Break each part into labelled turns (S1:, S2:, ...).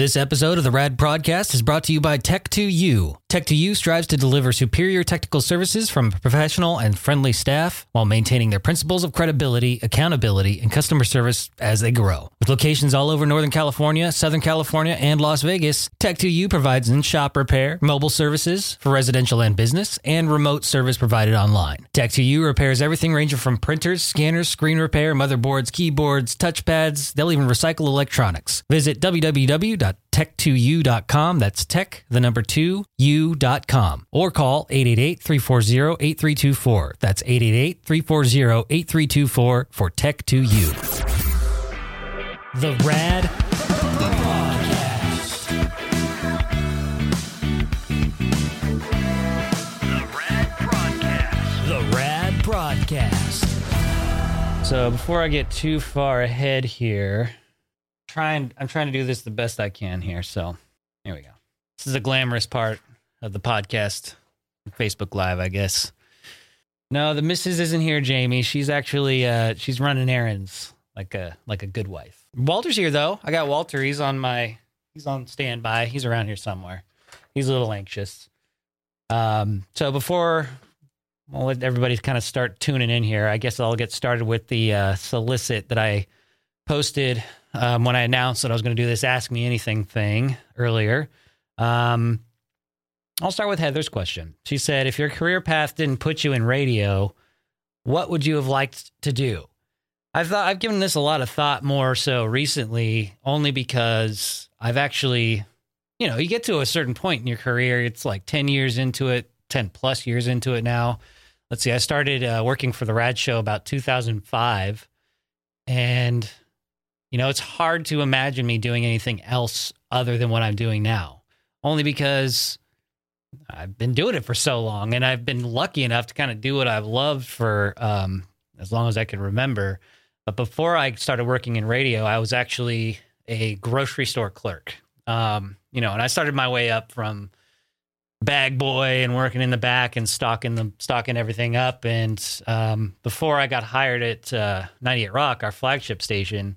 S1: This episode of the Rad Prodcast is brought to you by Tech2U. Tech2U strives to deliver superior technical services from a professional and friendly staff while maintaining their principles of credibility, accountability, and customer service as they grow. With locations all over Northern California, Southern California, and Las Vegas, Tech2U provides in-shop repair, mobile services for residential and business, and remote service provided online. Tech2U repairs everything ranging from printers, scanners, screen repair, motherboards, keyboards, touchpads. They'll even recycle electronics. Visit www.tech2u.com. That's tech, the number two, u.com. Or call 888-340-8324. That's 888-340-8324 for Tech2U. The Rad.
S2: The.
S1: The. So before I get too far ahead here, trying I'm trying to do this the best I can here. So here we go. This is a glamorous part of the podcast, Facebook Live, I guess. No, the missus isn't here, Jamie. She's actually uh she's running errands like a like a good wife. Walter's here though. I got Walter. He's on my he's on standby. He's around here somewhere. He's a little anxious. Um so before I'll let everybody kind of start tuning in here. I guess I'll get started with the uh, solicit that I posted um, when I announced that I was going to do this Ask Me Anything thing earlier. Um, I'll start with Heather's question. She said, If your career path didn't put you in radio, what would you have liked to do? I've thought I've given this a lot of thought more so recently, only because I've actually, you know, you get to a certain point in your career, it's like 10 years into it, 10 plus years into it now. Let's see, I started uh, working for the Rad Show about 2005. And, you know, it's hard to imagine me doing anything else other than what I'm doing now, only because I've been doing it for so long and I've been lucky enough to kind of do what I've loved for um, as long as I can remember. But before I started working in radio, I was actually a grocery store clerk. Um, you know, and I started my way up from bag boy and working in the back and stocking the stocking everything up. And um, before I got hired at uh, 98 Rock, our flagship station,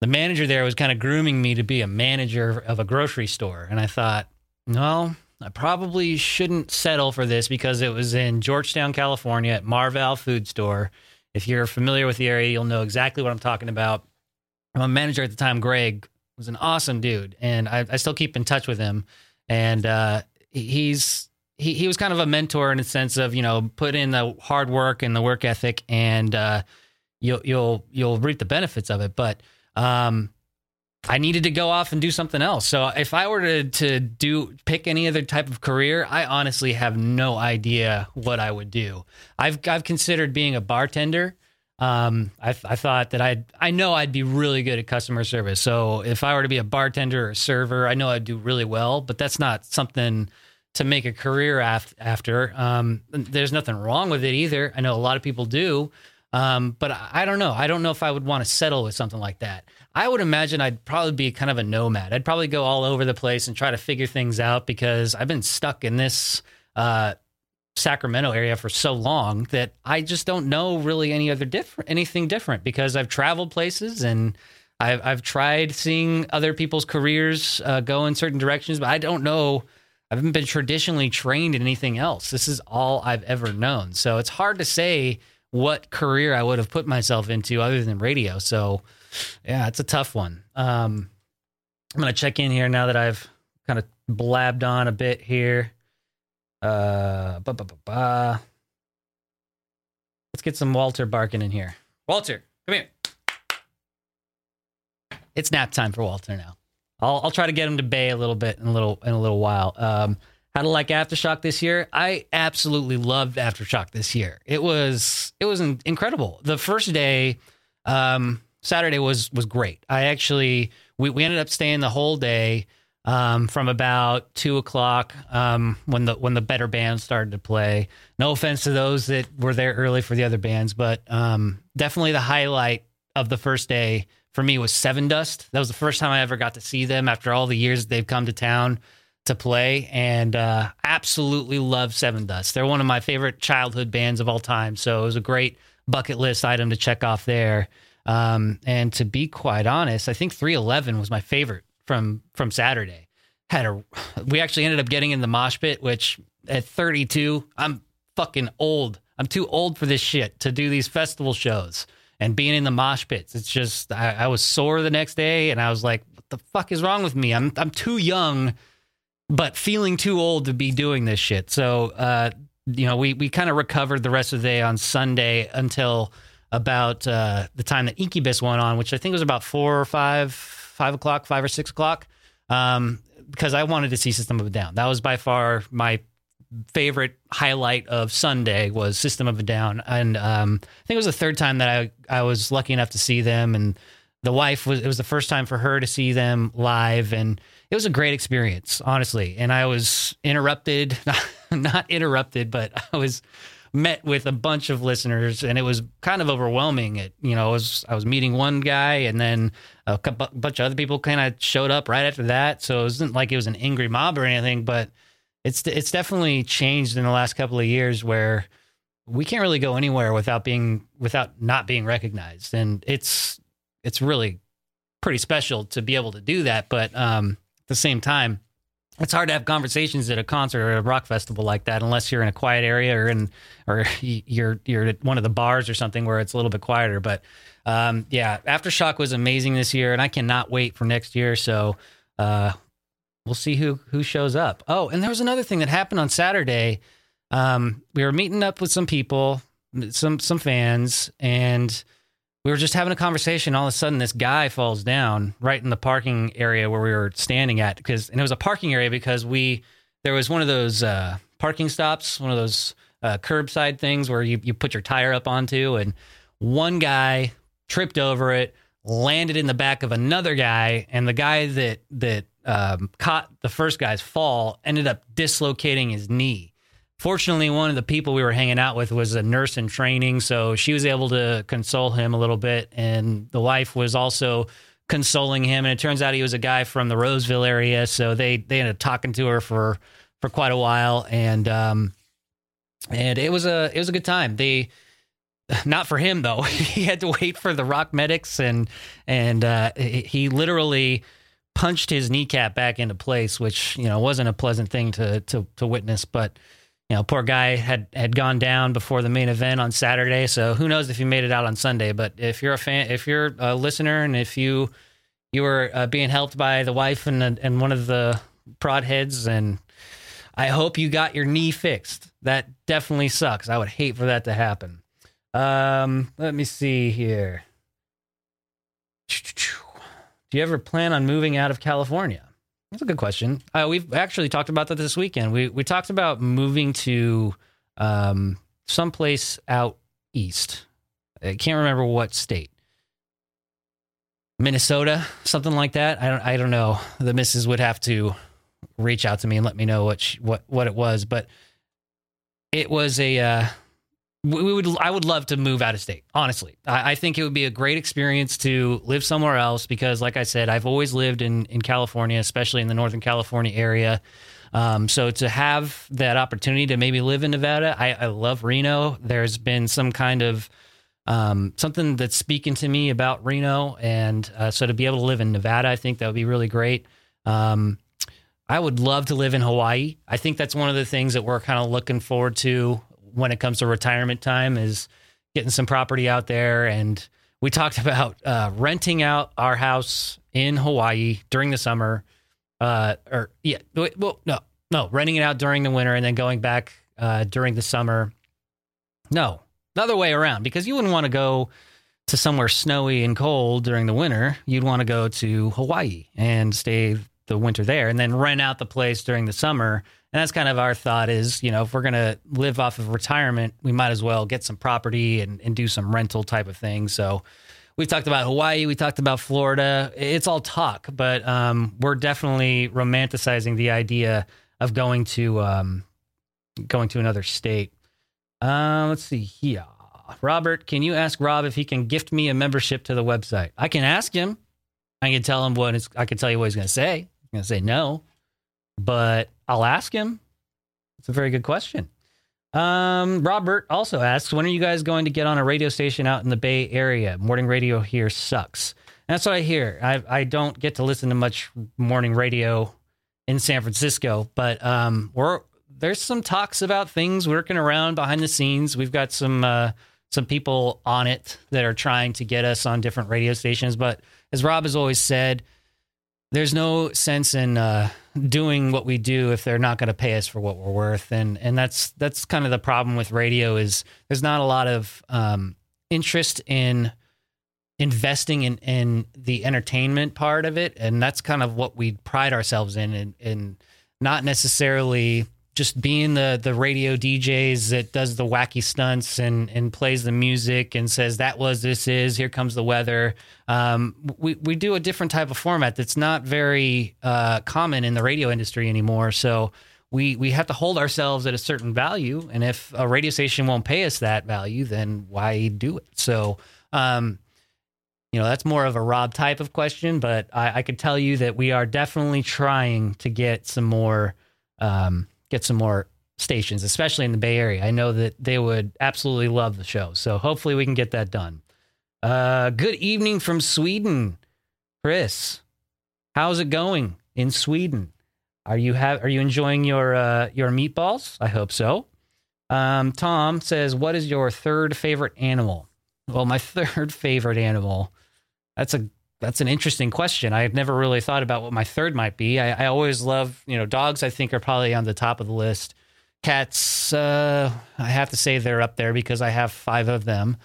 S1: the manager there was kind of grooming me to be a manager of a grocery store. And I thought, well, I probably shouldn't settle for this because it was in Georgetown, California at Marval Food Store. If you're familiar with the area, you'll know exactly what I'm talking about. My manager at the time, Greg, was an awesome dude, and I, I still keep in touch with him. And uh, he's he, he was kind of a mentor in the sense of you know put in the hard work and the work ethic, and uh, you'll you'll you'll reap the benefits of it. But um, I needed to go off and do something else. So if I were to to do pick any other type of career, I honestly have no idea what I would do. I've I've considered being a bartender. Um, I, I thought that I I know I'd be really good at customer service. So if I were to be a bartender or a server, I know I'd do really well. But that's not something to make a career af- after. Um, there's nothing wrong with it either. I know a lot of people do. Um, but I, I don't know. I don't know if I would want to settle with something like that. I would imagine I'd probably be kind of a nomad. I'd probably go all over the place and try to figure things out because I've been stuck in this uh, Sacramento area for so long that I just don't know really any other different anything different because I've traveled places and I've I've tried seeing other people's careers uh, go in certain directions, but I don't know. I haven't been traditionally trained in anything else. This is all I've ever known, so it's hard to say what career I would have put myself into other than radio. So, yeah, it's a tough one. Um, I'm gonna check in here now that I've kind of blabbed on a bit here. Uh, ba, ba, ba, ba. Let's get some Walter barking in here. Walter, come here. It's nap time for Walter now. I'll I'll try to get him to bay a little bit in a little in a little while. Um, how to like aftershock this year? I absolutely loved aftershock this year. It was it was incredible. The first day, um, Saturday was was great. I actually we we ended up staying the whole day um, from about two o'clock um, when the when the better bands started to play. No offense to those that were there early for the other bands, but um, definitely the highlight of the first day for me was Sevendust. That was the first time I ever got to see them after all the years they've come to town to play, and uh, absolutely love Sevendust. They're one of my favorite childhood bands of all time, so it was a great bucket list item to check off there. Um, and to be quite honest, I think 311 was my favorite from from Saturday. Had a we actually ended up getting in the mosh pit, which at 32, I'm fucking old. I'm too old for this shit to do these festival shows and being in the mosh pits. It's just I, I was sore the next day, and I was like, "What the fuck is wrong with me? I'm I'm too young, but feeling too old to be doing this shit." So, uh, you know, we we kind of recovered the rest of the day on Sunday until about uh, the time that Incubus went on, which I think was about four or five, five o'clock, five or six o'clock. Um, because I wanted to see System of a Down. That was by far my favorite highlight of Sunday was System of a Down, and um, I think it was the third time that I I was lucky enough to see them, and the wife was it was the first time for her to see them live, and it was a great experience, honestly. And I was interrupted, not, not interrupted, but I was met with a bunch of listeners, and it was kind of overwhelming. It you know I was I was meeting one guy, and then a cou- bunch of other people kind of showed up right after that. So it wasn't like it was an angry mob or anything, but it's it's definitely changed in the last couple of years where we can't really go anywhere without being without not being recognized, and it's it's really pretty special to be able to do that. But um, at the same time, it's hard to have conversations at a concert or a rock festival like that unless you're in a quiet area or in or you're you're at one of the bars or something where it's a little bit quieter. But um, yeah, aftershock was amazing this year, and I cannot wait for next year. So uh, we'll see who who shows up. Oh, and there was another thing that happened on Saturday. Um, we were meeting up with some people, some some fans, and we were just having a conversation. All of a sudden, this guy falls down right in the parking area where we were standing at because, and it was a parking area because we there was one of those uh, parking stops, one of those uh, curbside things where you you put your tire up onto, and one guy tripped over it, landed in the back of another guy, and the guy that that um, caught the first guy's fall ended up dislocating his knee. Fortunately, one of the people we were hanging out with was a nurse in training, so she was able to console him a little bit. And the wife was also consoling him. And it turns out he was a guy from the Roseville area, so they they ended up talking to her for for quite a while. And um, and it was a it was a good time. They not for him though. he had to wait for the rock medics, and and uh, he literally punched his kneecap back into place, which you know wasn't a pleasant thing to to to witness. But you know, poor guy had had gone down before the main event on Saturday, so who knows if he made it out on Sunday. But if you're a fan, if you're a listener, and if you you were uh, being helped by the wife and and one of the Prodheads, and I hope you got your knee fixed. That definitely sucks. I would hate for that to happen. Um, let me see here. Do you ever plan on moving out of California? That's a good question. Uh, we've actually talked about that this weekend. We we talked about moving to um, someplace out east. I can't remember what state. Minnesota, something like that. I don't. I don't know. The missus would have to reach out to me and let me know what she, what what it was, but it was a. Uh, we would I would love to move out of state. Honestly, I, I, think it would be a great experience to live somewhere else because, like I said, I've always lived in in California, especially in the Northern California area. Um, so to have that opportunity to maybe live in Nevada, I, I love Reno. There's been some kind of um, something that's speaking to me about Reno, and uh, so to be able to live in Nevada, I think that would be really great. Um, I would love to live in Hawaii. I think that's one of the things that we're kind of looking forward to when it comes to retirement time is getting some property out there. And we talked about uh, renting out our house in Hawaii during the summer. Uh, or yeah, well, no, no, renting it out during the winter and then going back uh, during the summer. No, the other way around because you wouldn't want to go to somewhere snowy and cold during the winter. You'd want to go to Hawaii and stay the winter there and then rent out the place during the summer and that's kind of our thought is, you know, if we're going to live off of retirement, we might as well get some property and, and do some rental type of thing. So we've talked about Hawaii, we talked about Florida. It's all talk, but um, we're definitely romanticizing the idea of going to um, going to another state. Uh, let's see here. Robert, can you ask Rob if he can gift me a membership to the website? I can ask him. I can tell him what I can tell you what he's going to say. He's going to say no but I'll ask him. It's a very good question. Um, Robert also asks, when are you guys going to get on a radio station out in the Bay Area? Morning radio here sucks. that's what I hear. I I don't get to listen to much morning radio in San Francisco, but um, we're there's some talks about things working around behind the scenes. We've got some uh, some people on it that are trying to get us on different radio stations. But as Rob has always said, there's no sense in uh, doing what we do if they're not going to pay us for what we're worth, and and that's that's kind of the problem with radio is there's not a lot of um, interest in investing in in the entertainment part of it, and that's kind of what we pride ourselves in, and in not necessarily just being the the radio DJs that does the wacky stunts and and plays the music and says that was this is here comes the weather. Um, we we do a different type of format that's not very uh, common in the radio industry anymore. So we we have to hold ourselves at a certain value, and if a radio station won't pay us that value, then why do it? So. Um, you know, that's more of a Rob type of question, but I, I could tell you that we are definitely trying to get some more um, get some more stations, especially in the Bay Area. I know that they would absolutely love the show. So hopefully we can get that done. Uh, good evening from Sweden, Chris. How's it going in Sweden? Are you have are you enjoying your uh, your meatballs? I hope so. Um, Tom says, "What is your third favorite animal?" Well, my third favorite animal. That's a that's an interesting question. I've never really thought about what my third might be. I, I always love, you know, dogs. I think are probably on the top of the list. Cats, uh, I have to say they're up there because I have five of them.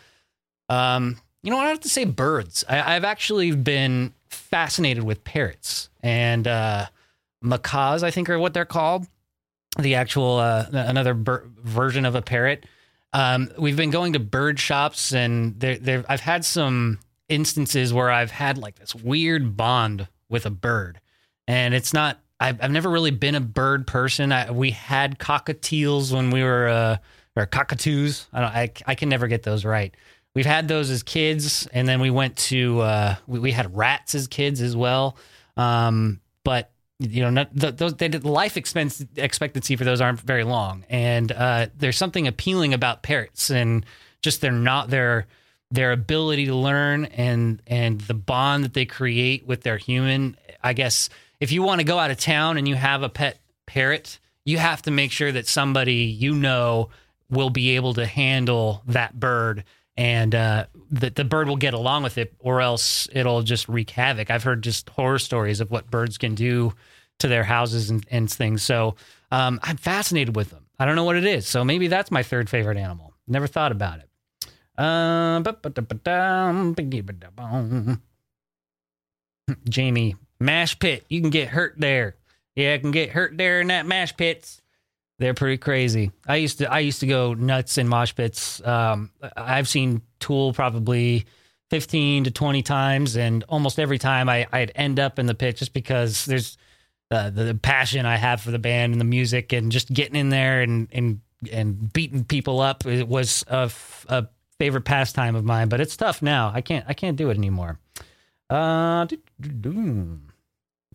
S1: Um, you know, I have to say birds. I, I've actually been fascinated with parrots and uh, macaws. I think are what they're called. The actual uh, another bir- version of a parrot. Um, we've been going to bird shops and there, I've had some instances where I've had like this weird bond with a bird, and it's not. I've, I've never really been a bird person. I, we had cockatiels when we were, uh, or cockatoos. I, don't, I I can never get those right. We've had those as kids, and then we went to uh, we, we had rats as kids as well. Um, but you know, not, the, those they, the life expense expectancy for those aren't very long, and uh, there's something appealing about parrots and just they're not they're their ability to learn and and the bond that they create with their human. I guess if you want to go out of town and you have a pet parrot, you have to make sure that somebody you know will be able to handle that bird and uh, that the bird will get along with it, or else it'll just wreak havoc. I've heard just horror stories of what birds can do to their houses and, and things. So um, I'm fascinated with them. I don't know what it is. So maybe that's my third favorite animal. Never thought about it. Jamie, mash pit. You can get hurt there. Yeah, I can get hurt there in that mash pits. They're pretty crazy. I used to I used to go nuts in mosh pits. Um, I've seen Tool probably fifteen to twenty times, and almost every time I, I'd end up in the pit just because there's uh, the, the passion I have for the band and the music, and just getting in there and and and beating people up. It was a, a favorite pastime of mine, but it's tough now. I can't I can't do it anymore. Uh,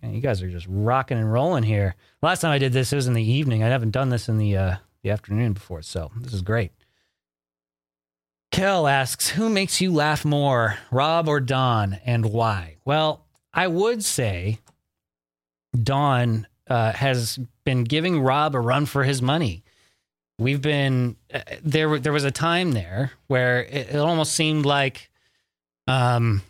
S1: Man, you guys are just rocking and rolling here. Last time I did this, it was in the evening. I haven't done this in the uh, the afternoon before, so this is great. Kel asks, "Who makes you laugh more, Rob or Dawn, and why?" Well, I would say Dawn uh, has been giving Rob a run for his money we've been uh, there. There was a time there where it, it almost seemed like um,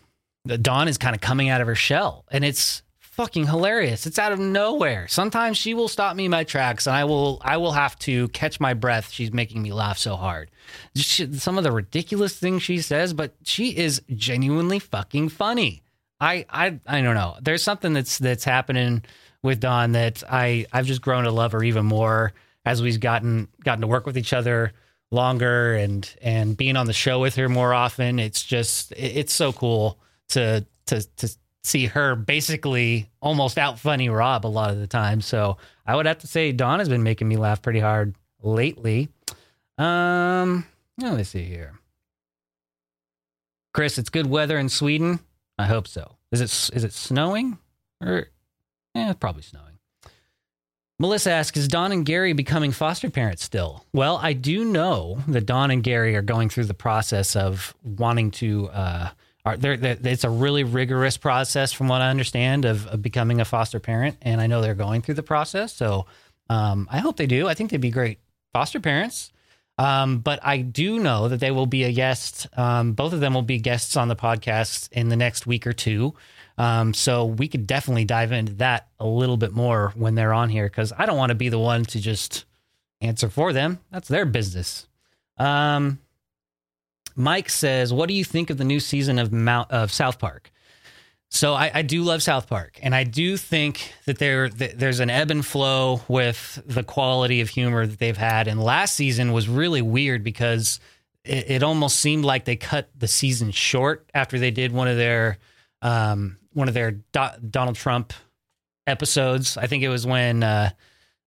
S1: Dawn is kind of coming out of her shell, and it's fucking hilarious. It's out of nowhere. Sometimes she will stop me in my tracks, and I will I will have to catch my breath. She's making me laugh so hard. She, some of the ridiculous things she says, but she is genuinely fucking funny. I I I don't know. There's something that's that's happening with Dawn that I I've just grown to love her even more as we've gotten gotten to work with each other longer and and being on the show with her more often it's just it's so cool to to to see her basically almost out funny rob a lot of the time. So i would have to say dawn has been making me laugh pretty hard lately. Um let me see here. Chris it's good weather in sweden? I hope so. Is it is it snowing? Or yeah it's probably snowing Melissa asks, is Dawn and Gary becoming foster parents still? Well, I do know that Dawn and Gary are going through the process of wanting to, uh, are they're, they're, it's a really rigorous process from what I understand of, of becoming a foster parent, and I know they're going through the process. So um, I hope they do. I think they'd be great foster parents. Um, but I do know that they will be a guest. Um, both of them will be guests on the podcast in the next week or two. Um, so we could definitely dive into that a little bit more when they're on here because I don't want to be the one to just answer for them. That's their business. Um, Mike says, "What do you think of the new season of Mount of South Park?" So I, I do love South Park, and I do think that there that there's an ebb and flow with the quality of humor that they've had. And last season was really weird because it, it almost seemed like they cut the season short after they did one of their um, one of their Do- Donald Trump episodes. I think it was when uh,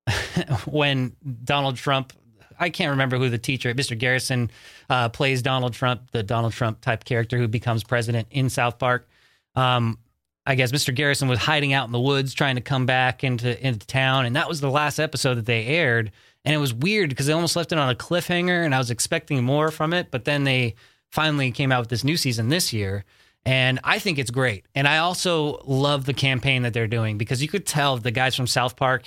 S1: when Donald Trump. I can't remember who the teacher, Mr. Garrison, uh, plays Donald Trump, the Donald Trump type character who becomes president in South Park. Um, I guess Mr. Garrison was hiding out in the woods trying to come back into into town, and that was the last episode that they aired. And it was weird because they almost left it on a cliffhanger, and I was expecting more from it. But then they finally came out with this new season this year, and I think it's great. And I also love the campaign that they're doing because you could tell the guys from South Park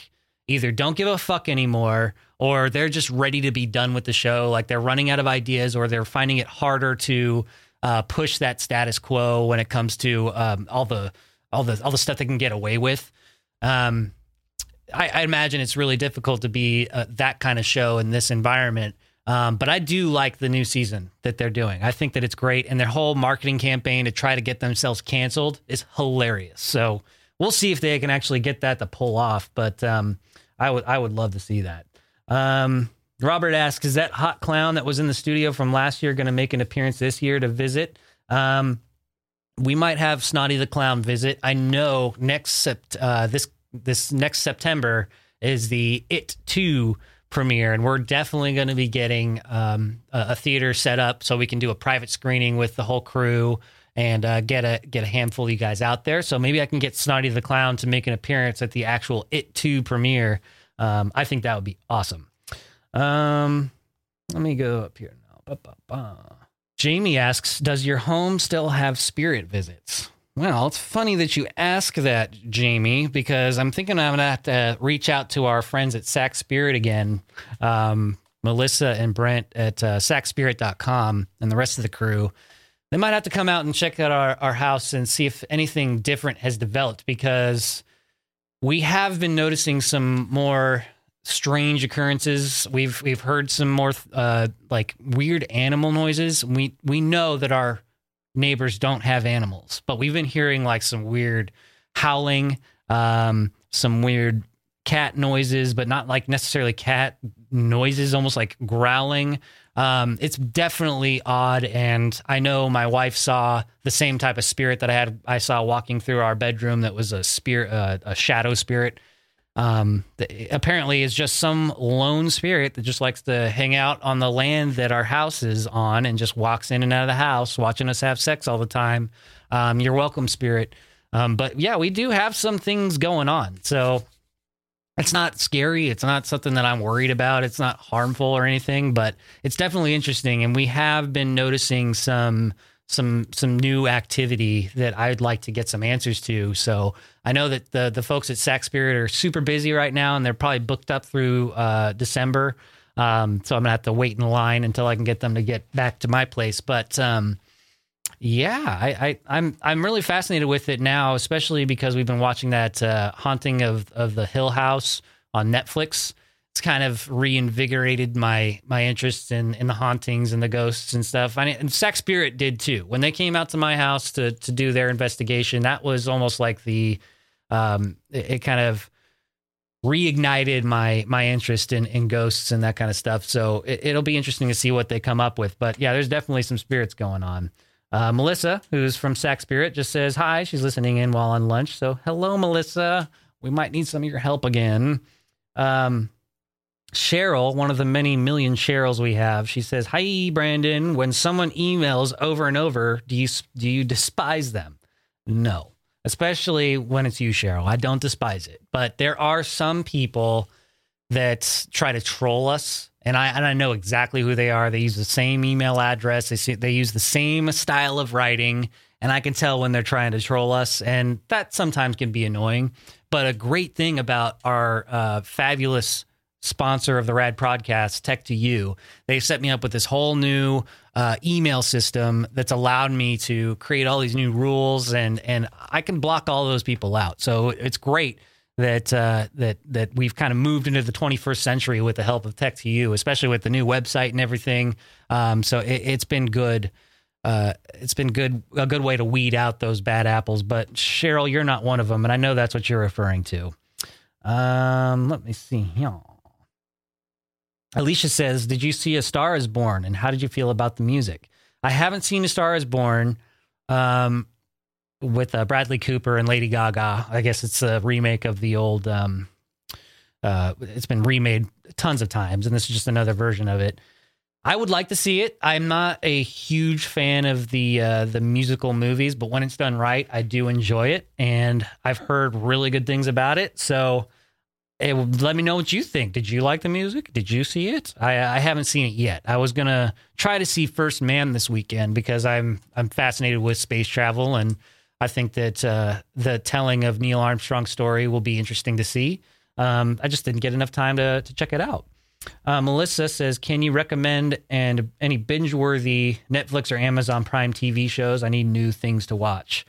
S1: either don't give a fuck anymore or they're just ready to be done with the show. Like they're running out of ideas or they're finding it harder to uh, push that status quo when it comes to um, all the all the all the stuff they can get away with. Um, I, I, imagine it's really difficult to be uh, that kind of show in this environment. Um, but I do like the new season that they're doing. I think that it's great, and their whole marketing campaign to try to get themselves canceled is hilarious. So we'll see if they can actually get that to pull off. But um, I would I would love to see that. Um, Robert asks, "Is that hot clown that was in the studio from last year going to make an appearance this year to visit?" Um, we might have Snotty the Clown visit. I know next sept, uh, this this next September is the It Two premiere, and we're definitely going to be getting um, a, a, theater set up so we can do a private screening with the whole crew and uh, get a get a handful of you guys out there. So maybe I can get Snotty the Clown to make an appearance at the actual It Two premiere. Um, I think that would be awesome. Um, let me go up here now. Ba-ba-ba. Jamie asks, "Does your home still have spirit visits?" Well, it's funny that you ask that, Jamie, because I'm thinking I'm gonna have to reach out to our friends at Sac Spirit again, um, Melissa and Brent at uh, sacspirit.com and the rest of the crew. They might have to come out and check out our, our house and see if anything different has developed because we have been noticing some more strange occurrences. We've we've heard some more uh, like weird animal noises. We we know that our neighbors don't have animals, but we've been hearing like some weird howling, um, some weird cat noises, but not like necessarily cat noises, almost like growling. Um, it's definitely odd, and I know my wife saw the same type of spirit that I had. I saw walking through our bedroom that was a spirit, uh, a shadow spirit um, apparently is just some lone spirit that just likes to hang out on the land that our house is on and just walks in and out of the house, watching us have sex all the time. Um, you're welcome, spirit. Um, but yeah, we do have some things going on. So it's not scary. It's not something that I'm worried about. It's not harmful or anything, but it's definitely interesting. And we have been noticing some some some new activity that I'd like to get some answers to. So I know that the the folks at Sac Spirit are super busy right now, and they're probably booked up through uh, December. Um, so I'm gonna have to wait in line until I can get them to get back to my place. But um, yeah, I, I, I'm I'm really fascinated with it now, especially because we've been watching that uh, haunting of of the Hill House on Netflix it's kind of reinvigorated my my interest in in the hauntings and the ghosts and stuff. I mean, and Sac Spirit did too. When they came out to my house to to do their investigation, that was almost like the um, it, it kind of reignited my my interest in in ghosts and that kind of stuff. So it, will be interesting to see what they come up with. But yeah, there's definitely some spirits going on. Uh, Melissa, who's from Sac Spirit, just says hi. She's listening in while on lunch. So hello, Melissa. We might need some of your help again. Um, Cheryl, one of the many million Cheryls we have, she says, "Hi, Brandon. When someone emails over and over, do you do you despise them? No, especially when it's you, Cheryl. I don't despise it, but there are some people that try to troll us, and I and I know exactly who they are. They use the same email address. They see, they use the same style of writing, and I can tell when they're trying to troll us, and that sometimes can be annoying. But a great thing about our uh, fabulous sponsor of the Rad Prodcast, Tech to You, they set me up with this whole new uh, email system that's allowed me to create all these new rules, and and I can block all those people out. So it's great that uh, that that we've kind of moved into the 21st century with the help of Tech2U, especially with the new website and everything. Um, so it, it's been good. Uh, it's been good a good way to weed out those bad apples. But Cheryl, you're not one of them, and I know that's what you're referring to. Um, let me see here. Alicia says, "Did you see A Star Is Born, and how did you feel about the music?" I haven't seen A Star Is Born. Um, with uh, Bradley Cooper and Lady Gaga. I guess it's a remake of the old. Um, uh, it's been remade tons of times, and this is just another version of it. I would like to see it. I'm not a huge fan of the uh, the musical movies, but when it's done right, I do enjoy it, and I've heard really good things about it. So, it, let me know what you think. Did you like the music? Did you see it? I, I haven't seen it yet. I was gonna try to see First Man this weekend because I'm I'm fascinated with space travel and I think that uh, the telling of Neil Armstrong's story will be interesting to see. Um, I just didn't get enough time to, to check it out. Uh, Melissa says, "Can you recommend and any binge-worthy Netflix or Amazon Prime TV shows? I need new things to watch."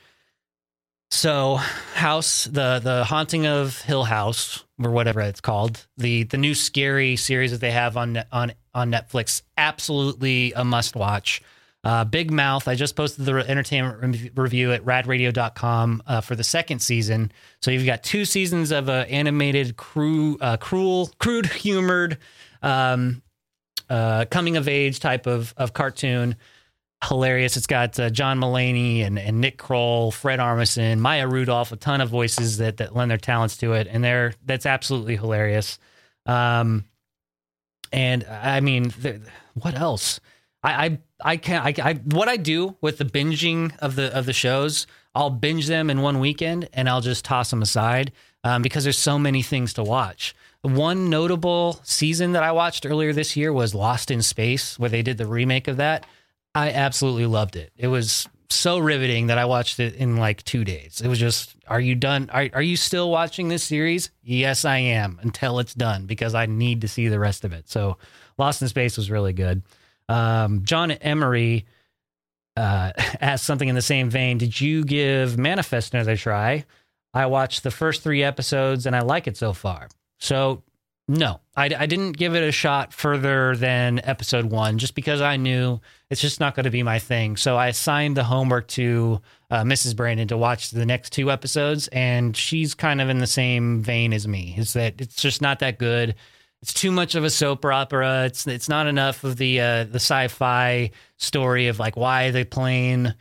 S1: So, House, the the Haunting of Hill House, or whatever it's called, the the new scary series that they have on on on Netflix, absolutely a must watch. Uh, Big Mouth, I just posted the entertainment re- review at radradio.com uh, for the second season. So you've got two seasons of an animated, cru- uh, cruel, crude humored, um, uh, coming of age type of, of cartoon. Hilarious. It's got uh, John Mulaney and, and Nick Kroll, Fred Armisen, Maya Rudolph, a ton of voices that, that lend their talents to it. And they're, that's absolutely hilarious. Um, and I mean, what else? I, I I can't. I, I what I do with the binging of the of the shows, I'll binge them in one weekend and I'll just toss them aside um, because there's so many things to watch. One notable season that I watched earlier this year was Lost in Space, where they did the remake of that. I absolutely loved it. It was so riveting that I watched it in like two days. It was just, are you done? Are, are you still watching this series? Yes, I am until it's done because I need to see the rest of it. So, Lost in Space was really good. Um, John Emery uh, asked something in the same vein. Did you give Manifest another try? I watched the first three episodes and I like it so far. So, no, I, I didn't give it a shot further than episode one just because I knew it's just not going to be my thing. So, I assigned the homework to uh, Mrs. Brandon to watch the next two episodes, and she's kind of in the same vein as me. Is that it's just not that good it's too much of a soap opera. It's it's not enough of the uh, the sci-fi story of like why the plane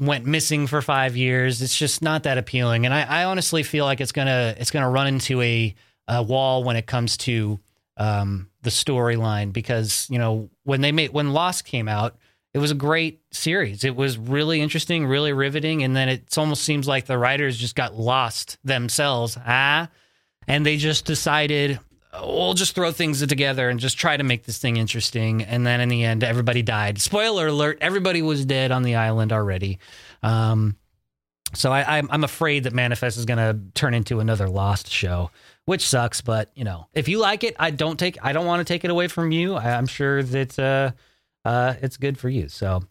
S1: went missing for five years. It's just not that appealing, and I, I honestly feel like it's gonna it's gonna run into a, a wall when it comes to um, the storyline because you know when they made when Lost came out, it was a great series. It was really interesting, really riveting, and then it almost seems like the writers just got lost themselves. Ah, and they just decided we'll just throw things together and just try to make this thing interesting. And then in the end, everybody died. Spoiler alert: everybody was dead on the island already. Um, so I, I'm afraid that Manifest is going to turn into another Lost show, which sucks. But you know, if you like it, I don't take. I don't want to take it away from you. I, am sure that uh, uh, it's good for you. So.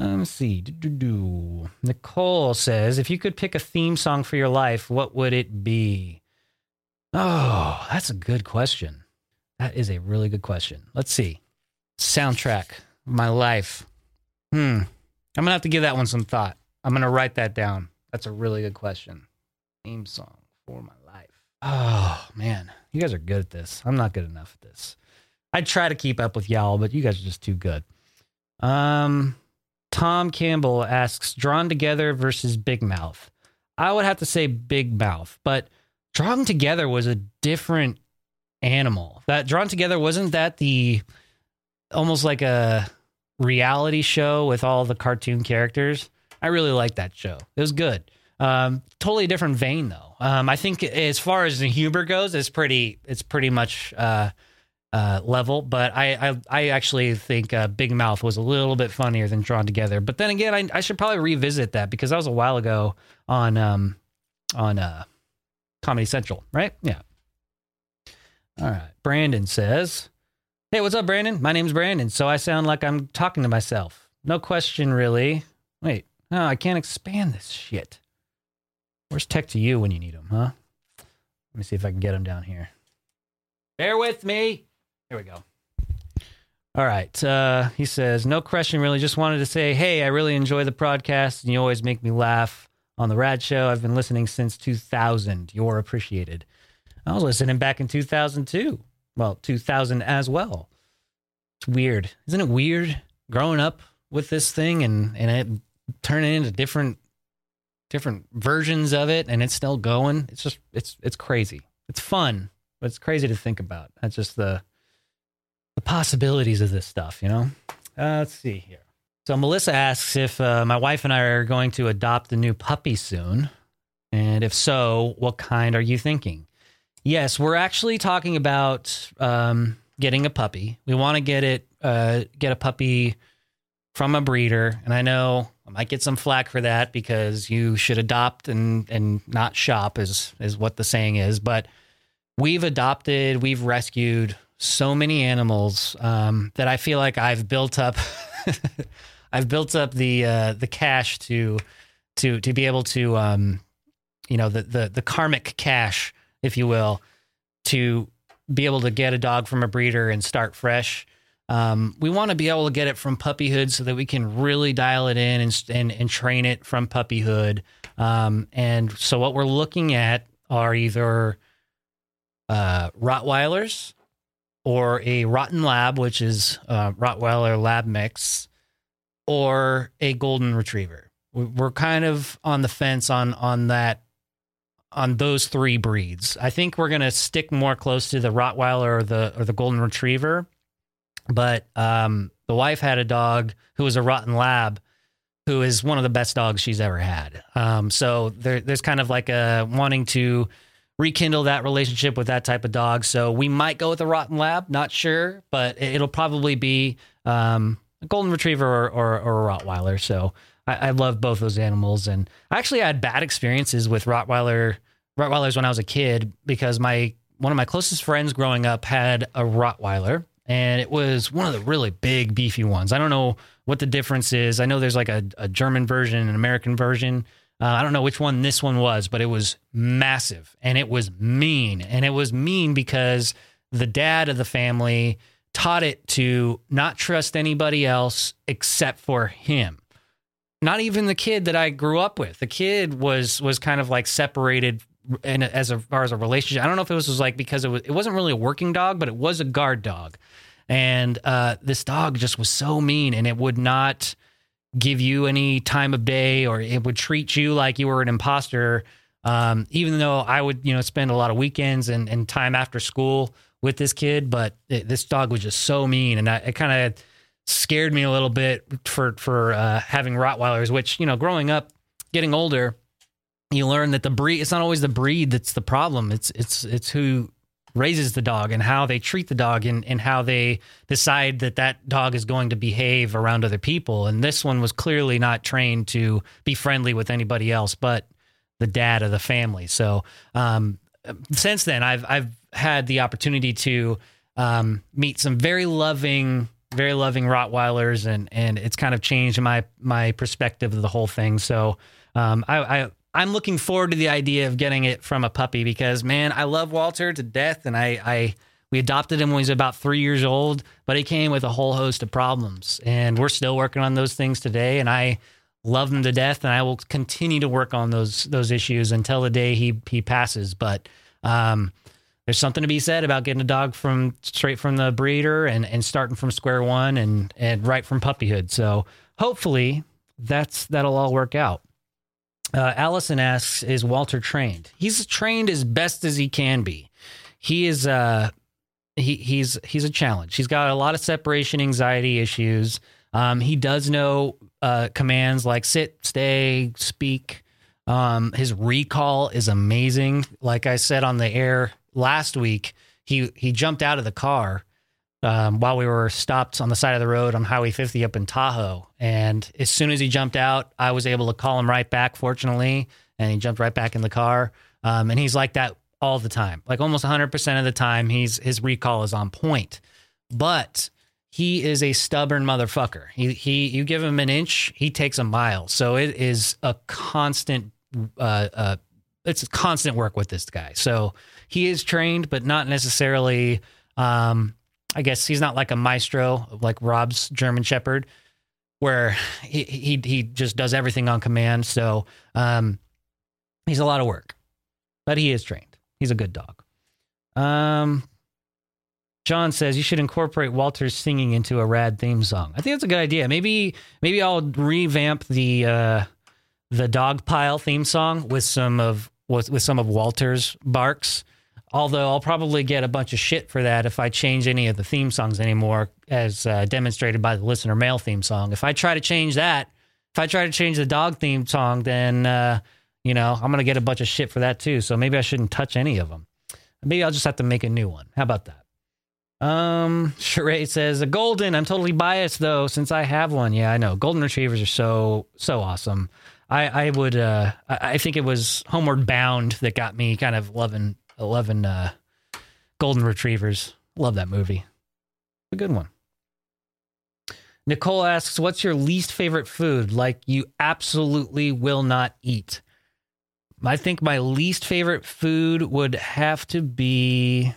S1: Let's see. Do-do-do. Nicole says, if you could pick a theme song for your life, what would it be? Oh, that's a good question. That is a really good question. Let's see. Soundtrack, my life. Hmm. I'm gonna have to give that one some thought. I'm gonna write that down. That's a really good question. Theme song for my. Oh man, you guys are good at this. I'm not good enough at this. I try to keep up with y'all, but you guys are just too good. Um, Tom Campbell asks, "Drawn Together versus Big Mouth." I would have to say Big Mouth, but Drawn Together was a different animal. That Drawn Together wasn't that the almost like a reality show with all the cartoon characters. I really liked that show. It was good. Um, totally different vein though. Um, I think as far as the humor goes, it's pretty. It's pretty much uh, uh, level. But I, I, I actually think uh, Big Mouth was a little bit funnier than Drawn Together. But then again, I, I should probably revisit that because that was a while ago on um, on uh, Comedy Central, right? Yeah. All right. Brandon says, "Hey, what's up, Brandon? My name's Brandon. So I sound like I'm talking to myself. No question, really. Wait, no, I can't expand this shit. Where's Tech2U when you need them, huh? Let me see if I can get them down here. Bear with me. Here we go. All right. Uh, he says, No question, really. Just wanted to say, hey, I really enjoy the podcast, and you always make me laugh on the Rad Show. I've been listening since 2000. You're appreciated. I was listening back in 2002. Well, 2000 as well. It's weird. Isn't it weird growing up with this thing and, and it turning into different different versions of it and it's still going? It's just it's it's crazy. It's fun, but it's crazy to think about. That's just the the possibilities of this stuff, you know? Uh, let's see here. So Melissa asks if uh, my wife and I are going to adopt a new puppy soon, and if so, what kind are you thinking? Yes, we're actually talking about um, getting a puppy. We want to get it, uh, get a puppy from a breeder, and I know I might get some flack for that because you should adopt and and not shop is is what the saying is. But we've adopted, we've rescued so many animals um, that I feel like I've built up. I've built up the uh, the cash to to to be able to um, you know the the the karmic cash, if you will, to be able to get a dog from a breeder and start fresh. Um, we want to be able to get it from puppyhood so that we can really dial it in and and, and train it from puppyhood. Um, and so what we're looking at are either uh, Rottweilers or a Rotten Lab, which is uh, Rottweiler Lab mix, or a Golden Retriever. We- We're kind of on the fence on on that on those three breeds. I think we're gonna stick more close to the Rottweiler or the or the Golden Retriever. But um, the wife had a dog who was a Rotten Lab, who is one of the best dogs she's ever had. Um, so there, there's kind of like a wanting to rekindle that relationship with that type of dog. So we might go with a Rotten Lab, not sure, but it- it'll probably be um, a Golden Retriever or, or, or a Rottweiler. So I, I love both those animals, and I actually had bad experiences with Rottweiler Rottweilers when I was a kid because my one of my closest friends growing up had a Rottweiler, and it was one of the really big, beefy ones. I don't know what the difference is. I know there's like a, a German version and an American version. Uh, I don't know which one this one was, but it was massive and it was mean. And it was mean because the dad of the family taught it to not trust anybody else except for him. Not even the kid that I grew up with. The kid was was kind of like separated and as far as a relationship. I don't know if it was, was like because it was it wasn't really a working dog, but it was a guard dog. And uh, this dog just was so mean, and it would not give you any time of day, or it would treat you like you were an imposter. Um, even though I would, you know, spend a lot of weekends and, and time after school with this kid, but it, this dog was just so mean, and I, it kind of scared me a little bit for for uh, having Rottweilers. Which you know, growing up, getting older, you learn that the breed it's not always the breed that's the problem. It's it's it's who raises the dog and how they treat the dog and, and how they decide that that dog is going to behave around other people. And this one was clearly not trained to be friendly with anybody else but the dad of the family. So um, since then i've i've had the opportunity to um, meet some very loving very loving rottweilers and and it's kind of changed my my perspective of the whole thing. So um, I, I I'm looking forward to the idea of getting it from a puppy because man, I love Walter to death, and I, I we adopted him when he was about three years old, but he came with a whole host of problems, and we're still working on those things today. And I love him to death, and I will continue to work on those those issues until the day he he passes. But um, there's something to be said about getting a dog from straight from the breeder and and starting from square one and and right from puppyhood. So hopefully that's that'll all work out. Uh, Allison asks, "Is Walter trained? He's trained as best as he can be. He is uh, he he's he's a challenge. He's got a lot of separation anxiety issues. Um, he does know uh, commands like sit, stay, speak. Um, his recall is amazing. Like I said on the air last week, he he jumped out of the car um, while we were stopped on the side of the road on Highway 50 up in Tahoe. And as soon as he jumped out, I was able to call him right back, fortunately, and he jumped right back in the car. Um, and he's like that all the time, like almost 100% of the time. He's his recall is on point, but he is a stubborn motherfucker. He he, you give him an inch, he takes a mile. So it is a constant, uh, uh, it's constant work with this guy. So he is trained, but not necessarily. Um, I guess he's not like a maestro like Rob's German Shepherd, where he he he just does everything on command. So um, he's a lot of work, but he is trained. He's a good dog. Um, John says you should incorporate Walter's singing into a rad theme song. I think that's a good idea. Maybe maybe I'll revamp the uh, the dog pile theme song with some of with, with some of Walter's barks. Although I'll probably get a bunch of shit for that if I change any of the theme songs anymore, as uh, demonstrated by the listener mail theme song. If I try to change that, if I try to change the dog theme song, then uh, you know I'm gonna get a bunch of shit for that too. So maybe I shouldn't touch any of them. Maybe I'll just have to make a new one. How about that? Um, Sheree says a golden. I'm totally biased though, since I have one. Yeah, I know. Golden retrievers are so so awesome. I I would uh I, I think it was Homeward Bound that got me kind of loving loving uh golden retrievers. Love that movie. A good one. Nicole asks, "What's your least favorite food? Like you absolutely will not eat." I think my least favorite food would have to be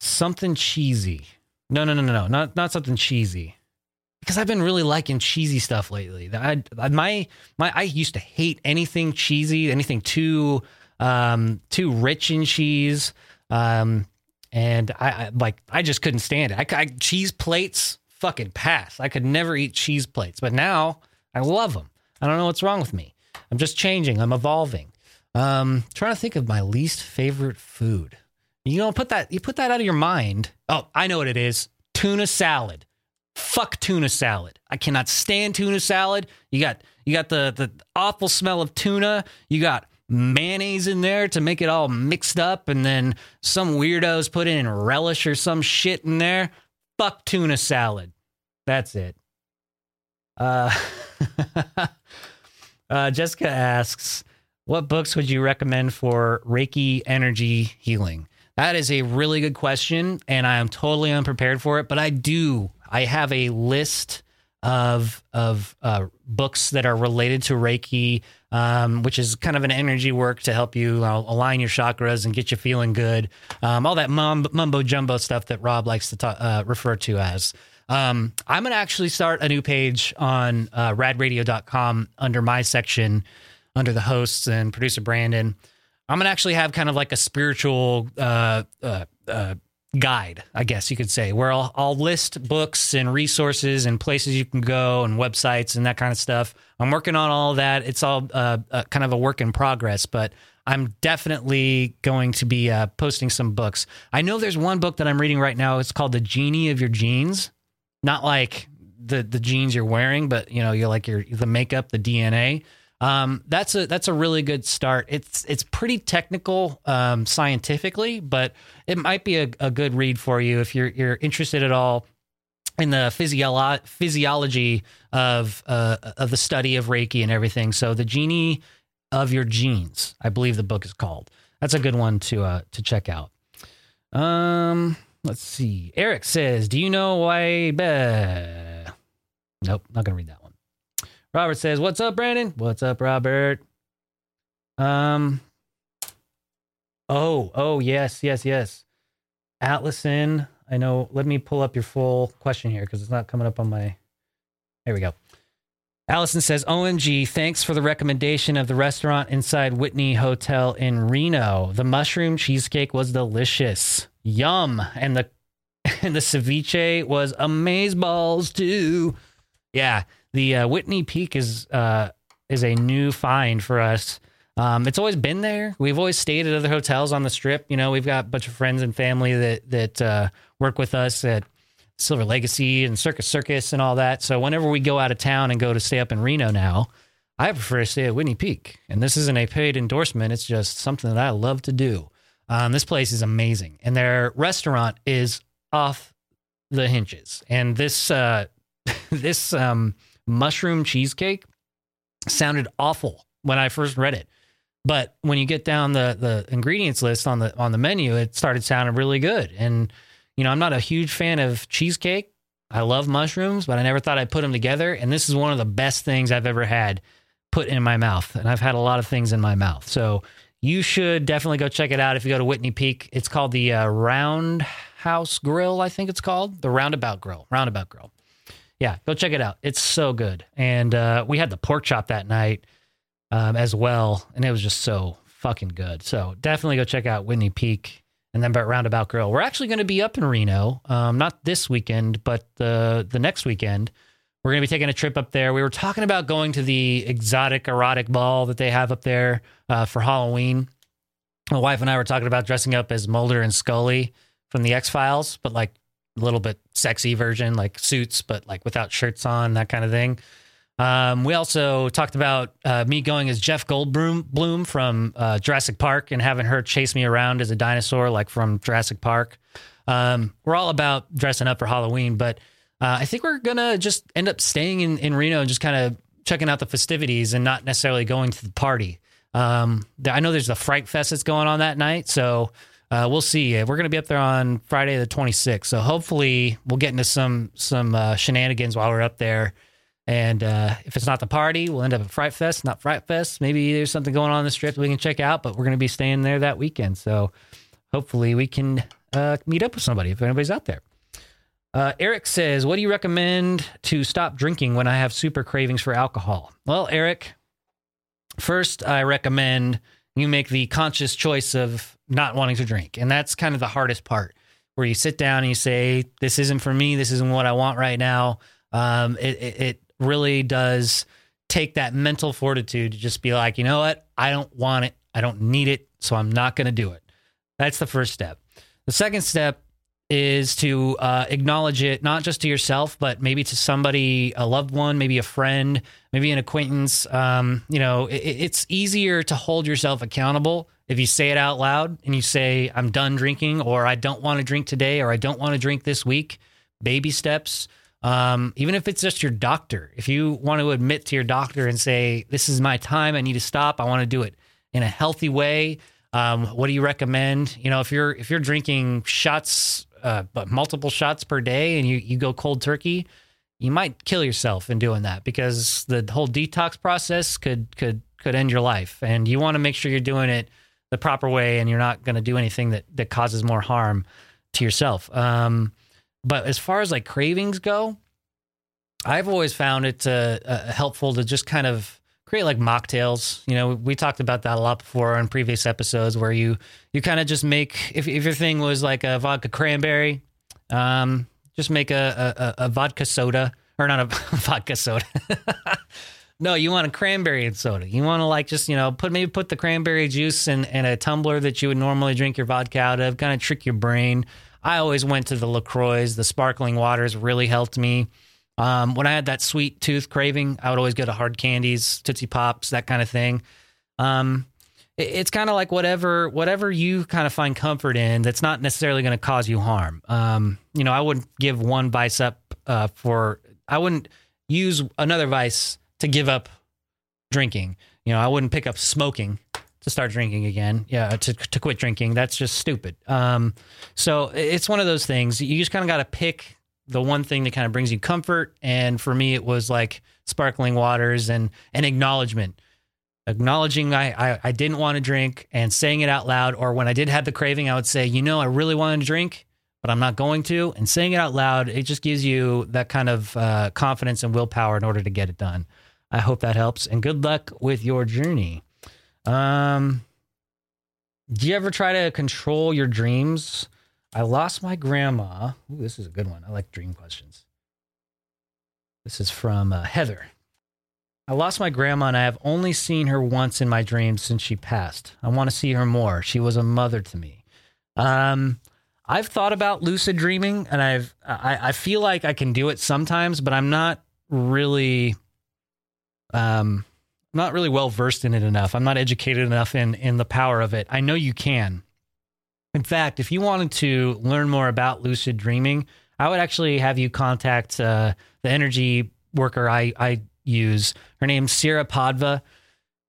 S1: something cheesy. No, no, no, no, no, not not something cheesy. Because I've been really liking cheesy stuff lately. I my my I used to hate anything cheesy, anything too um too rich in cheese. Um and I, I like I just couldn't stand it. I, I cheese plates fucking pass. I could never eat cheese plates, but now I love them. I don't know what's wrong with me. I'm just changing. I'm evolving. Um, trying to think of my least favorite food. You don't put that. You put that out of your mind. Oh, I know what it is. Tuna salad. Fuck tuna salad. I cannot stand tuna salad. You got you got the the awful smell of tuna. You got mayonnaise in there to make it all mixed up, and then some weirdos put in relish or some shit in there. Fuck tuna salad. That's it. Uh, uh, Jessica asks, "What books would you recommend for Reiki energy healing?" That is a really good question, and I am totally unprepared for it. But I do. I have a list of of uh, books that are related to Reiki, um, which is kind of an energy work to help you align your chakras and get you feeling good. Um, all that mum- mumbo jumbo stuff that Rob likes to ta- uh, refer to as. Um, I'm going to actually start a new page on uh, radradio.com under my section, under the hosts and producer Brandon. I'm gonna actually have kind of like a spiritual uh, uh, uh, guide, I guess you could say, where I'll, I'll list books and resources and places you can go and websites and that kind of stuff. I'm working on all that. It's all uh, uh, kind of a work in progress, but I'm definitely going to be uh, posting some books. I know there's one book that I'm reading right now. It's called The Genie of Your Genes. Not like the the jeans you're wearing, but you know, you're like your the makeup, the DNA. Um, that's a that's a really good start. It's it's pretty technical um, scientifically, but it might be a, a good read for you if you're you're interested at all in the physiolo- physiology of uh, of the study of Reiki and everything. So the genie of your genes, I believe the book is called. That's a good one to uh, to check out. Um, let's see. Eric says, "Do you know why?" Bah. Nope, not gonna read that one. Robert says, "What's up, Brandon? What's up, Robert?" Um. Oh, oh, yes, yes, yes. Allison, I know. Let me pull up your full question here because it's not coming up on my. There we go. Allison says, OMG, thanks for the recommendation of the restaurant inside Whitney Hotel in Reno. The mushroom cheesecake was delicious. Yum. And the and the ceviche was amazeballs too. Yeah, the uh, Whitney Peak is uh, is a new find for us. Um, it's always been there. We've always stayed at other hotels on the strip. You know, we've got a bunch of friends and family that that uh, work with us at Silver Legacy and Circus Circus and all that. So whenever we go out of town and go to stay up in Reno now, I prefer to stay at Whitney Peak. And this isn't a paid endorsement. It's just something that I love to do. Um, this place is amazing, and their restaurant is off the hinges. And this uh, this um, mushroom cheesecake sounded awful when I first read it. But when you get down the the ingredients list on the on the menu, it started sounding really good. And you know, I'm not a huge fan of cheesecake. I love mushrooms, but I never thought I'd put them together. And this is one of the best things I've ever had put in my mouth. And I've had a lot of things in my mouth. So you should definitely go check it out if you go to Whitney Peak. It's called the uh, Roundhouse Grill, I think it's called the Roundabout Grill. Roundabout Grill. Yeah, go check it out. It's so good. And uh, we had the pork chop that night um, as well, and it was just so fucking good. So definitely go check out Whitney Peak and then Roundabout Grill. We're actually going to be up in Reno, um, not this weekend, but the the next weekend. We're going to be taking a trip up there. We were talking about going to the exotic erotic ball that they have up there uh, for Halloween. My wife and I were talking about dressing up as Mulder and Scully from the X Files, but like little bit sexy version, like suits, but like without shirts on, that kind of thing. Um, we also talked about uh, me going as Jeff Goldblum Bloom from uh, Jurassic Park and having her chase me around as a dinosaur, like from Jurassic Park. Um, we're all about dressing up for Halloween, but uh, I think we're gonna just end up staying in, in Reno and just kind of checking out the festivities and not necessarily going to the party. Um, I know there's the Fright Fest that's going on that night, so uh, we'll see. We're going to be up there on Friday the 26th, so hopefully we'll get into some some uh, shenanigans while we're up there. And uh, if it's not the party, we'll end up at Fright Fest, not Fright Fest. Maybe there's something going on in the strip we can check out, but we're going to be staying there that weekend. So hopefully we can uh, meet up with somebody if anybody's out there. Uh, Eric says, What do you recommend to stop drinking when I have super cravings for alcohol? Well, Eric, first, I recommend you make the conscious choice of not wanting to drink. And that's kind of the hardest part where you sit down and you say, This isn't for me. This isn't what I want right now. Um, it, it, it really does take that mental fortitude to just be like, you know what? I don't want it. I don't need it. So I'm not going to do it. That's the first step. The second step is to uh, acknowledge it, not just to yourself, but maybe to somebody, a loved one, maybe a friend, maybe an acquaintance. Um, you know, it, it's easier to hold yourself accountable if you say it out loud and you say, I'm done drinking, or I don't want to drink today, or I don't want to drink this week. Baby steps. Um, even if it's just your doctor, if you want to admit to your doctor and say, This is my time, I need to stop, I want to do it in a healthy way. Um, what do you recommend? You know, if you're if you're drinking shots, uh, but multiple shots per day, and you you go cold turkey, you might kill yourself in doing that because the whole detox process could could could end your life. And you want to make sure you're doing it the proper way, and you're not going to do anything that that causes more harm to yourself. Um, but as far as like cravings go, I've always found it uh, uh, helpful to just kind of create like mocktails. You know, we talked about that a lot before in previous episodes where you you kind of just make if if your thing was like a vodka cranberry, um, just make a, a, a vodka soda or not a vodka soda. no, you want a cranberry and soda. You want to like just you know put maybe put the cranberry juice in, in a tumbler that you would normally drink your vodka out of, kind of trick your brain. I always went to the LaCroix. The sparkling waters really helped me. Um, when I had that sweet tooth craving, I would always go to hard candies, Tootsie Pops, that kind of thing. Um, it, it's kind of like whatever whatever you kind of find comfort in that's not necessarily going to cause you harm. Um, you know, I wouldn't give one vice up uh, for, I wouldn't use another vice to give up drinking. You know, I wouldn't pick up smoking to start drinking again. Yeah, to to quit drinking. That's just stupid. Um, so it's one of those things. You just kind of got to pick the one thing that kind of brings you comfort. And for me, it was like sparkling waters and an acknowledgement, acknowledging I, I I didn't want to drink and saying it out loud. Or when I did have the craving, I would say, you know, I really wanted to drink. But I'm not going to, and saying it out loud, it just gives you that kind of uh, confidence and willpower in order to get it done. I hope that helps, and good luck with your journey. Um, do you ever try to control your dreams? I lost my grandma. Ooh, this is a good one. I like dream questions. This is from uh, Heather. I lost my grandma and I have only seen her once in my dreams since she passed. I want to see her more. She was a mother to me. Um, I've thought about lucid dreaming and I've I, I feel like I can do it sometimes, but I'm not really um not really well versed in it enough. I'm not educated enough in in the power of it. I know you can. In fact, if you wanted to learn more about lucid dreaming, I would actually have you contact uh, the energy worker I, I use. Her name's Sierra Podva.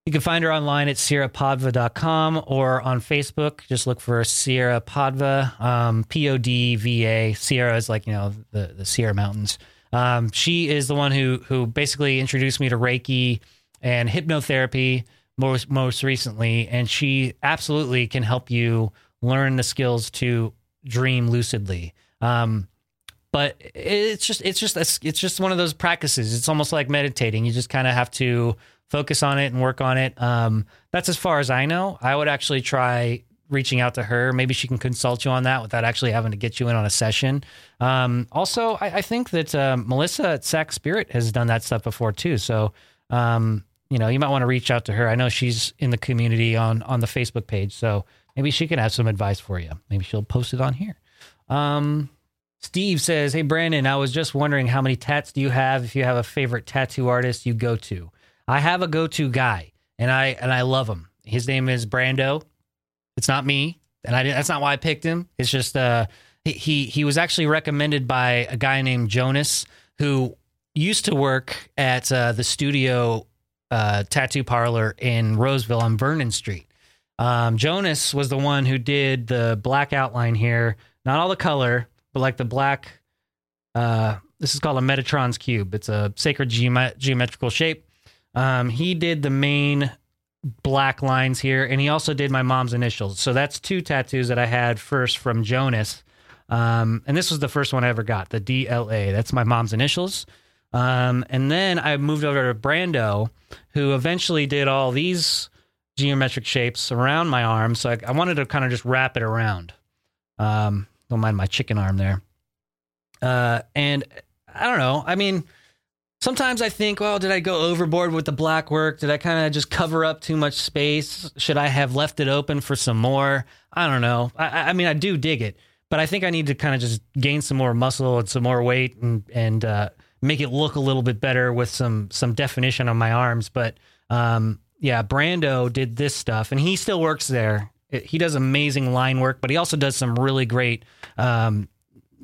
S1: You can find her online at sierrapodva.com or on Facebook. Just look for Sierra Podva, um, P O D V A. Sierra is like, you know, the, the Sierra Mountains. Um, she is the one who who basically introduced me to Reiki and hypnotherapy most most recently, and she absolutely can help you learn the skills to dream lucidly. Um, but it's just it's just a, it's just one of those practices. It's almost like meditating. You just kind of have to focus on it and work on it. Um, that's as far as I know. I would actually try reaching out to her. Maybe she can consult you on that without actually having to get you in on a session. Um, also, I, I, think that uh, Melissa at Sac Spirit has done that stuff before too. So, um, you know, you might want to reach out to her. I know she's in the community on on the Facebook page, so maybe she can have some advice for you. Maybe she'll post it on here. Um, Steve says, "Hey Brandon, I was just wondering how many tats do you have? If you have a favorite tattoo artist you go to, I have a go-to guy, and I and I love him. His name is Brando. It's not me, and I that's not why I picked him. It's just uh, he he was actually recommended by a guy named Jonas who used to work at uh, the studio uh, tattoo parlor in Roseville on Vernon Street. Um, Jonas was the one who did the black outline here, not all the color, but like the black. Uh, this is called a Metatron's cube. It's a sacred geomet- geometrical shape. Um, he did the main black lines here, and he also did my mom's initials. So that's two tattoos that I had first from Jonas. Um, and this was the first one I ever got, the DLA. That's my mom's initials. Um, and then I moved over to Brando, who eventually did all these geometric shapes around my arm. So I, I wanted to kind of just wrap it around. Um, don't mind my chicken arm there. Uh, and I don't know. I mean, Sometimes I think, well, did I go overboard with the black work? Did I kind of just cover up too much space? Should I have left it open for some more? I don't know. I, I mean, I do dig it, but I think I need to kind of just gain some more muscle and some more weight and and uh, make it look a little bit better with some some definition on my arms. But um, yeah, Brando did this stuff, and he still works there. He does amazing line work, but he also does some really great um,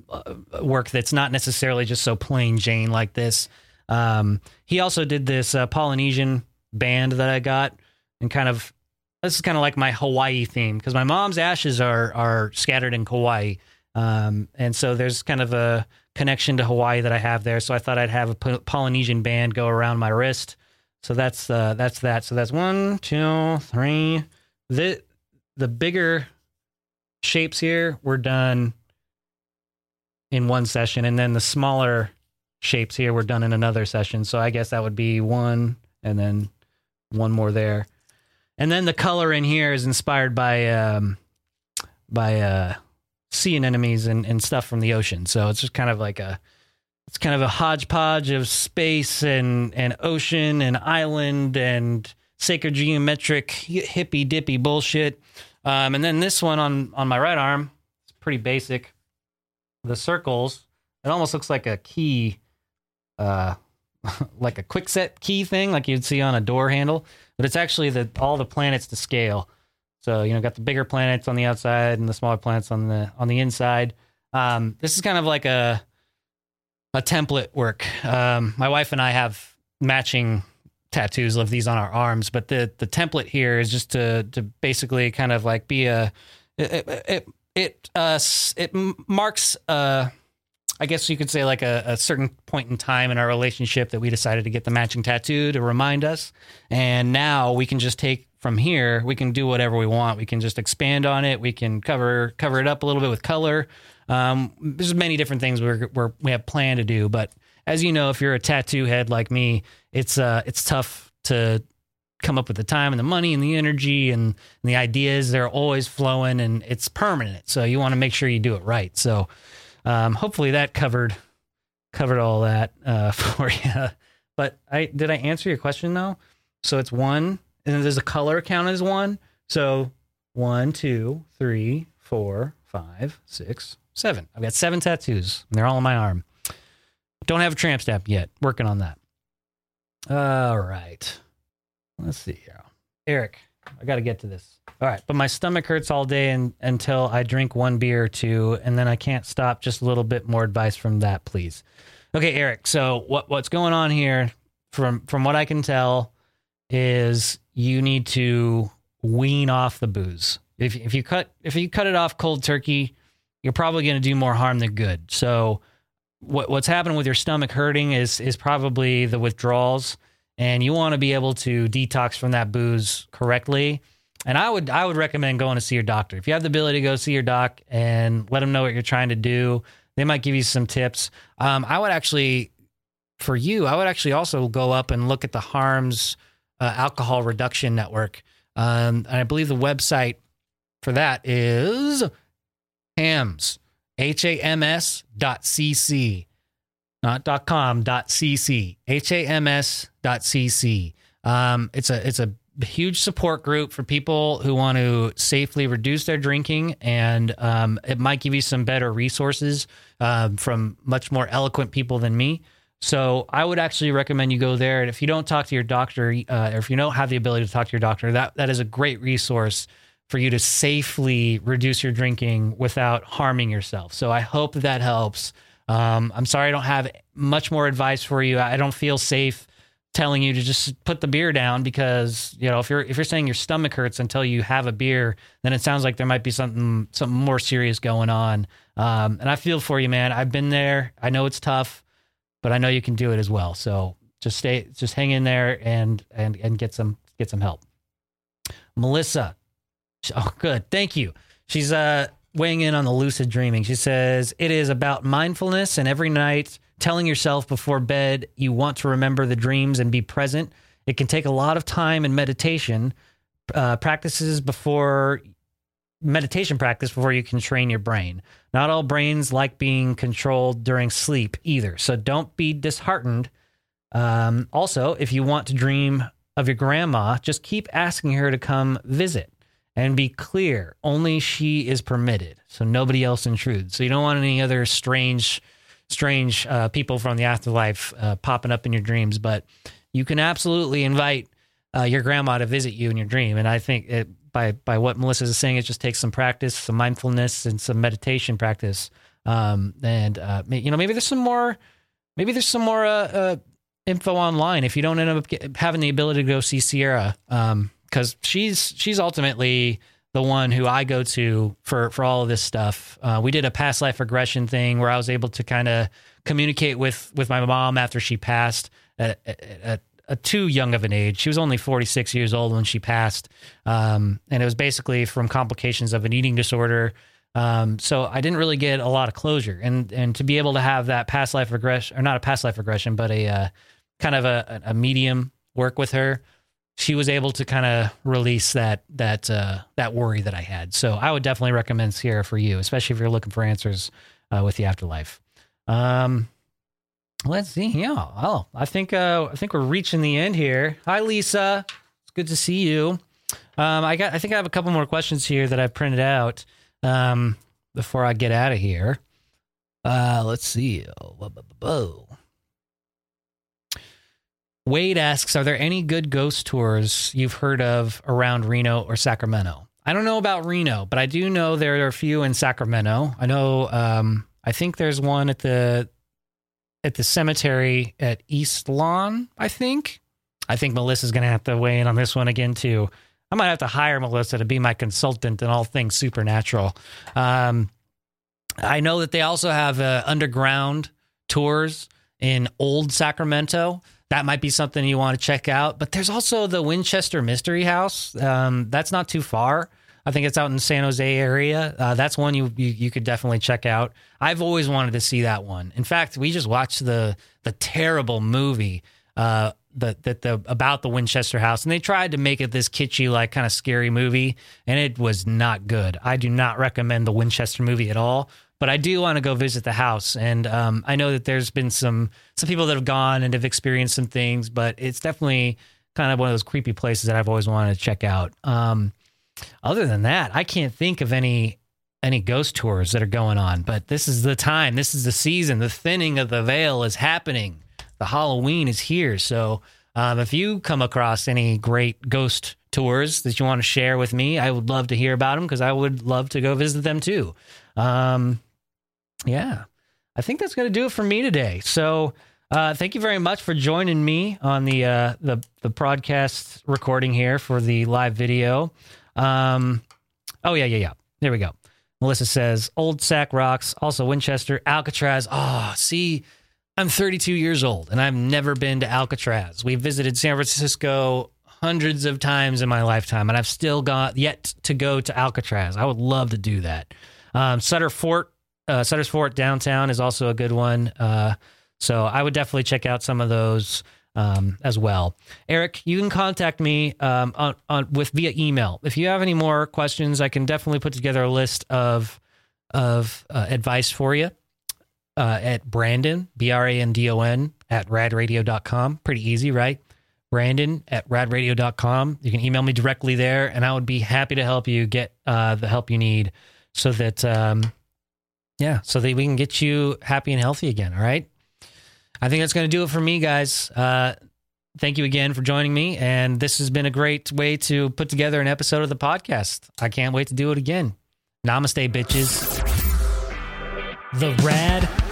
S1: uh, work that's not necessarily just so plain Jane like this. Um, he also did this uh, Polynesian band that I got, and kind of this is kind of like my Hawaii theme because my mom's ashes are are scattered in Kauai, um, and so there's kind of a connection to Hawaii that I have there. So I thought I'd have a Polynesian band go around my wrist. So that's uh, that's that. So that's one, two, three. The the bigger shapes here were done in one session, and then the smaller shapes here were done in another session. So I guess that would be one and then one more there. And then the color in here is inspired by um, by uh, sea anemones and, and stuff from the ocean. So it's just kind of like a it's kind of a hodgepodge of space and and ocean and island and sacred geometric hippy dippy bullshit. Um, and then this one on on my right arm, it's pretty basic. The circles, it almost looks like a key uh, like a Kwikset key thing, like you'd see on a door handle, but it's actually the all the planets to scale. So you know, got the bigger planets on the outside and the smaller planets on the on the inside. Um, this is kind of like a a template work. Um, my wife and I have matching tattoos of these on our arms, but the the template here is just to to basically kind of like be a it it it, uh, it marks uh I guess you could say like a, a, certain point in time in our relationship that we decided to get the matching tattoo to remind us. And now we can just take from here, we can do whatever we want. We can just expand on it. We can cover cover it up a little bit with color. Um, there's many different things we're, we're we have planned to do. But as you know, if you're a tattoo head like me, it's uh it's tough to come up with the time and the money and the energy and, and the ideas. They're always flowing and it's permanent. So you want to make sure you do it right. So um, hopefully that covered covered all that uh, for you. But I did I answer your question though? So it's one, and then there's a color count as one. So one, two, three, four, five, six, seven. I've got seven tattoos. And they're all on my arm. Don't have a tramp stamp yet. Working on that. All right. Let's see here. Eric, I got to get to this. All right, but my stomach hurts all day and, until I drink one beer or two, and then I can't stop. Just a little bit more advice from that, please. Okay, Eric. So what what's going on here? From from what I can tell, is you need to wean off the booze. If if you cut if you cut it off cold turkey, you're probably going to do more harm than good. So what what's happening with your stomach hurting is is probably the withdrawals and you want to be able to detox from that booze correctly. And I would I would recommend going to see your doctor. If you have the ability to go see your doc and let them know what you're trying to do, they might give you some tips. Um, I would actually, for you, I would actually also go up and look at the Harms uh, Alcohol Reduction Network. Um, and I believe the website for that is HAMS, H A M S dot CC, not dot com, dot CC, H A M S dot CC. Um, it's a, it's a huge support group for people who want to safely reduce their drinking. And um, it might give you some better resources um, from much more eloquent people than me. So I would actually recommend you go there. And if you don't talk to your doctor, uh, or if you don't have the ability to talk to your doctor, that that is a great resource for you to safely reduce your drinking without harming yourself. So I hope that helps. Um, I'm sorry I don't have much more advice for you. I don't feel safe telling you to just put the beer down because you know if you're if you're saying your stomach hurts until you have a beer, then it sounds like there might be something something more serious going on. Um, and I feel for you, man. I've been there. I know it's tough, but I know you can do it as well. So just stay, just hang in there and and and get some get some help. Melissa, oh good, thank you. She's uh weighing in on the lucid dreaming. She says it is about mindfulness and every night telling yourself before bed you want to remember the dreams and be present. It can take a lot of time and meditation uh, practices before meditation practice before you can train your brain. Not all brains like being controlled during sleep either. So don't be disheartened. Um, also, if you want to dream of your grandma, just keep asking her to come visit and be clear. Only she is permitted. So nobody else intrudes. So you don't want any other strange, strange uh, people from the afterlife uh, popping up in your dreams. But you can absolutely invite uh, your grandma to visit you in your dream. And I think it, by by what Melissa is saying, it just takes some practice, some mindfulness, and some meditation practice. Um, and uh, you know, maybe there's some more, maybe there's some more uh, uh, info online if you don't end up get, having the ability to go see Sierra, because um, she's she's ultimately the one who I go to for for all of this stuff. Uh, we did a past life regression thing where I was able to kind of communicate with with my mom after she passed at, at, at a too young of an age. She was only 46 years old when she passed. Um, and it was basically from complications of an eating disorder. Um, so I didn't really get a lot of closure. And, and to be able to have that past life regression, or not a past life regression, but a uh, kind of a, a medium work with her, she was able to kind of release that that uh, that worry that I had. So I would definitely recommend Sierra for you, especially if you're looking for answers uh, with the afterlife. Um, Let's see. Yeah. Oh, I think uh, I think we're reaching the end here. Hi, Lisa. It's good to see you. Um, I got. I think I have a couple more questions here that I printed out um, before I get out of here. Uh, let's see. Wade asks, "Are there any good ghost tours you've heard of around Reno or Sacramento?" I don't know about Reno, but I do know there are a few in Sacramento. I know. Um, I think there's one at the at the cemetery at East Lawn, I think. I think Melissa's going to have to weigh in on this one again, too. I might have to hire Melissa to be my consultant in all things supernatural. Um, I know that they also have uh, underground tours in Old Sacramento. That might be something you want to check out. But there's also the Winchester Mystery House. Um, that's not too far. I think it's out in San Jose area. Uh, that's one you, you, you could definitely check out. I've always wanted to see that one. In fact, we just watched the the terrible movie uh, the, the, the about the Winchester House, and they tried to make it this kitschy, like kind of scary movie, and it was not good. I do not recommend the Winchester movie at all. But I do want to go visit the house, and um, I know that there's been some some people that have gone and have experienced some things, but it's definitely kind of one of those creepy places that I've always wanted to check out. Um, other than that, I can't think of any any ghost tours that are going on. But this is the time. This is the season. The thinning of the veil is happening. The Halloween is here. So Um, if you come across any great ghost tours that you want to share with me, I would love to hear about them because I would love to go visit them too. Um, yeah, I think that's going to do it for me today. So, uh, thank you very much for joining me on the uh, the the broadcast recording here for the live video. Um, oh yeah, yeah, yeah. There we go. Melissa says Old Sac rocks. Also Winchester, Alcatraz. Oh, see, I'm 32 years old and I've never been to Alcatraz. We've visited San Francisco hundreds of times in my lifetime, and I've still got yet to go to Alcatraz. I would love to do that. Um, Sutter Fort, uh, Sutter's Fort downtown is also a good one. Uh, so I would definitely check out some of those um, as well. Eric, you can contact me um, on, on with via email if you have any more questions. I can definitely put together a list of of uh, advice for you uh, at Brandon B R A N D O N at radradio.com. Pretty easy, right? Brandon at radradio.com. You can email me directly there, and I would be happy to help you get uh, the help you need so that, um, yeah, so that we can get you happy and healthy again. All right. I think that's going to do it for me, guys. Uh, thank you again for joining me. And this has been a great way to put together an episode of the podcast. I can't wait to do it again. Namaste, bitches. The Rad